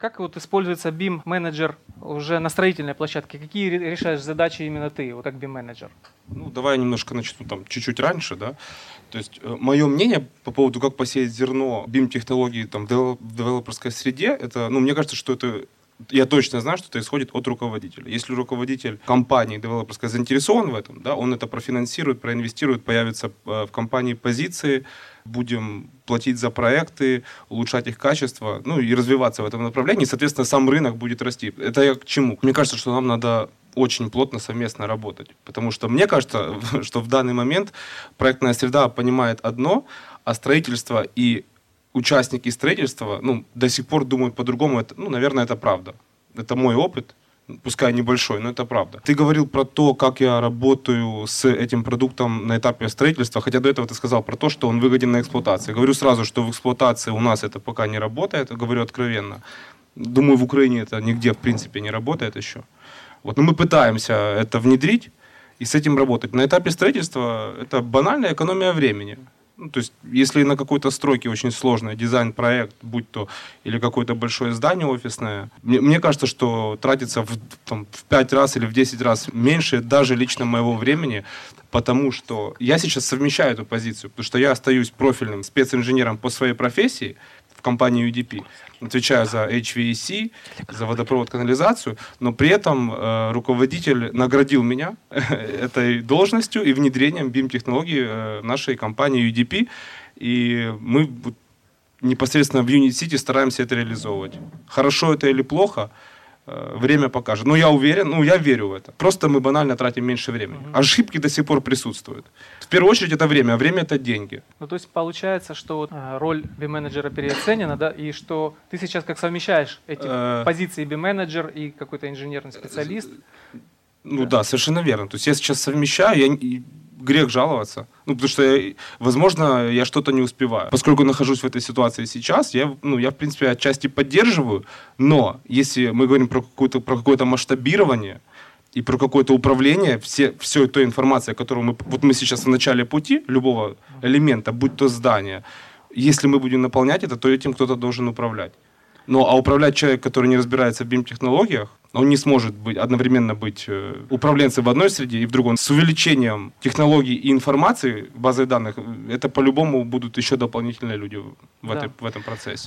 Как вот используется BIM менеджер уже на строительной площадке? Какие решаешь задачи именно ты, вот как BIM менеджер? Ну, давай я немножко начну там чуть-чуть раньше, да. То есть э, мое мнение по поводу, как посеять зерно BIM-технологии там, в девелоперской среде, это, ну, мне кажется, что это я точно знаю, что это исходит от руководителя. Если руководитель компании девелоперской заинтересован в этом, да, он это профинансирует, проинвестирует, появятся э, в компании позиции, будем платить за проекты, улучшать их качество, ну и развиваться в этом направлении. Соответственно, сам рынок будет расти. Это я к чему? Мне кажется, что нам надо очень плотно совместно работать. Потому что мне кажется, что в данный момент проектная среда понимает одно, а строительство и участники строительства ну, до сих пор думают по-другому. Это, ну, наверное, это правда. Это мой опыт, пускай небольшой, но это правда. Ты говорил про то, как я работаю с этим продуктом на этапе строительства, хотя до этого ты сказал про то, что он выгоден на эксплуатации. Говорю сразу, что в эксплуатации у нас это пока не работает, говорю откровенно. Думаю, в Украине это нигде, в принципе, не работает еще. Вот, но мы пытаемся это внедрить и с этим работать. На этапе строительства это банальная экономия времени. Ну, то есть, если на какой-то стройке очень сложный дизайн-проект, будь то или какое-то большое здание офисное, мне, мне кажется, что тратится в, там, в 5 раз или в 10 раз меньше даже лично моего времени, потому что я сейчас совмещаю эту позицию, потому что я остаюсь профильным специнженером по своей профессии в компании UDP, отвечаю за HVAC, за водопровод, канализацию, но при этом э, руководитель наградил меня этой должностью и внедрением BIM-технологий э, нашей компании UDP, и мы непосредственно в Unit City стараемся это реализовывать. Хорошо это или плохо – Э, время покажет. Но я уверен, ну я верю в это. Просто мы банально тратим меньше времени. Ошибки до сих пор присутствуют. В первую очередь это время, а время это деньги. Ну то есть получается, что вот э, роль би-менеджера переоценена, да, и что ты сейчас как совмещаешь эти э, позиции би-менеджер и какой-то инженерный специалист. Ну да. да, совершенно верно. То есть я сейчас совмещаю, я грех жаловаться. Ну, потому что, я, возможно, я что-то не успеваю. Поскольку нахожусь в этой ситуации сейчас, я, ну, я в принципе, отчасти поддерживаю, но если мы говорим про, какое-то, про какое-то масштабирование, и про какое-то управление, все, все той информация, которую мы, вот мы сейчас в начале пути любого элемента, будь то здание, если мы будем наполнять это, то этим кто-то должен управлять. Но а управлять человек, который не разбирается в BIM-технологиях, он не сможет быть, одновременно быть э, управленцем в одной среде и в другой. С увеличением технологий и информации, базы данных, это по-любому будут еще дополнительные люди в, да. этой, в этом процессе.